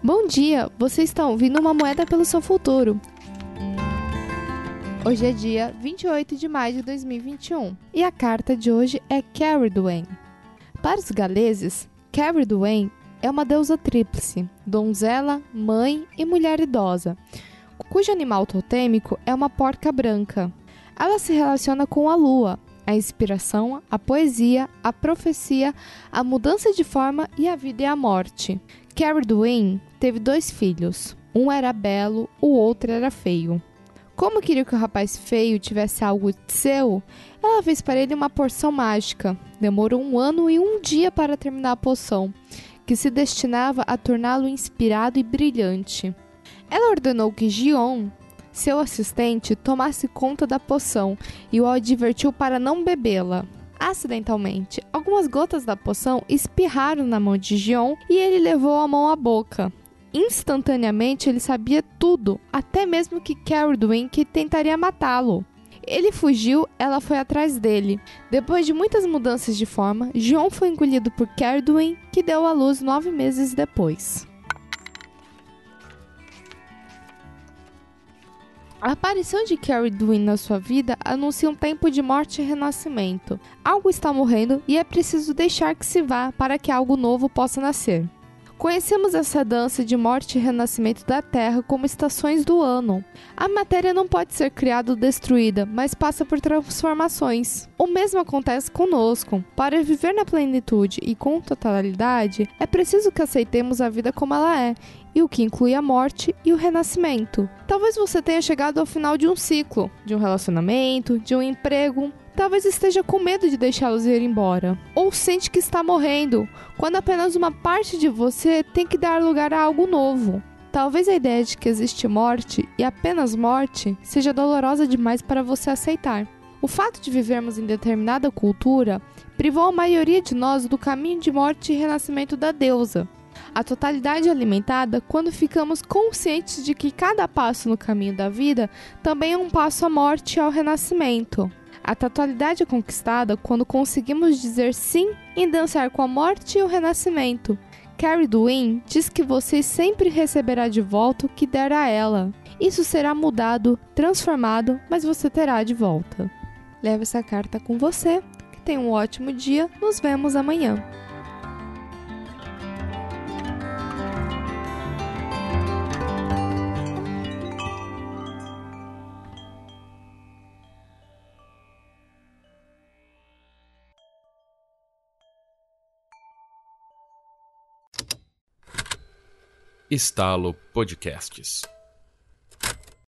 Bom dia, você está ouvindo uma moeda pelo seu futuro. Hoje é dia 28 de maio de 2021 e a carta de hoje é Carrie Duane. Para os galeses, Carrie Duane é uma deusa tríplice, donzela, mãe e mulher idosa, cujo animal totêmico é uma porca branca. Ela se relaciona com a lua, a inspiração, a poesia, a profecia, a mudança de forma e a vida e a morte. Carrie Duane teve dois filhos. Um era belo, o outro era feio. Como queria que o rapaz feio tivesse algo seu, ela fez para ele uma porção mágica. Demorou um ano e um dia para terminar a poção, que se destinava a torná-lo inspirado e brilhante. Ela ordenou que Gion, seu assistente, tomasse conta da poção e o advertiu para não bebê-la. Acidentalmente, algumas gotas da poção espirraram na mão de Gion e ele levou a mão à boca. Instantaneamente ele sabia tudo, até mesmo que Carradwin que tentaria matá-lo. Ele fugiu, ela foi atrás dele. Depois de muitas mudanças de forma, John foi engolido por Carradwin, que deu à luz nove meses depois. A aparição de Carrie na sua vida anuncia um tempo de morte e renascimento. Algo está morrendo e é preciso deixar que se vá para que algo novo possa nascer. Conhecemos essa dança de morte e renascimento da Terra como estações do ano. A matéria não pode ser criada ou destruída, mas passa por transformações. O mesmo acontece conosco. Para viver na plenitude e com totalidade, é preciso que aceitemos a vida como ela é, e o que inclui a morte e o renascimento. Talvez você tenha chegado ao final de um ciclo, de um relacionamento, de um emprego, talvez esteja com medo de deixá-los ir embora, ou sente que está morrendo, quando apenas uma parte de você tem que dar lugar a algo novo. Talvez a ideia de que existe morte e apenas morte seja dolorosa demais para você aceitar. O fato de vivermos em determinada cultura privou a maioria de nós do caminho de morte e renascimento da deusa. A totalidade alimentada quando ficamos conscientes de que cada passo no caminho da vida também é um passo à morte e ao renascimento. A totalidade é conquistada quando conseguimos dizer sim e dançar com a morte e o renascimento. Carrie Dwayne diz que você sempre receberá de volta o que der a ela. Isso será mudado, transformado, mas você terá de volta. Leve essa carta com você. Que tenha um ótimo dia. Nos vemos amanhã. Estalo Podcasts.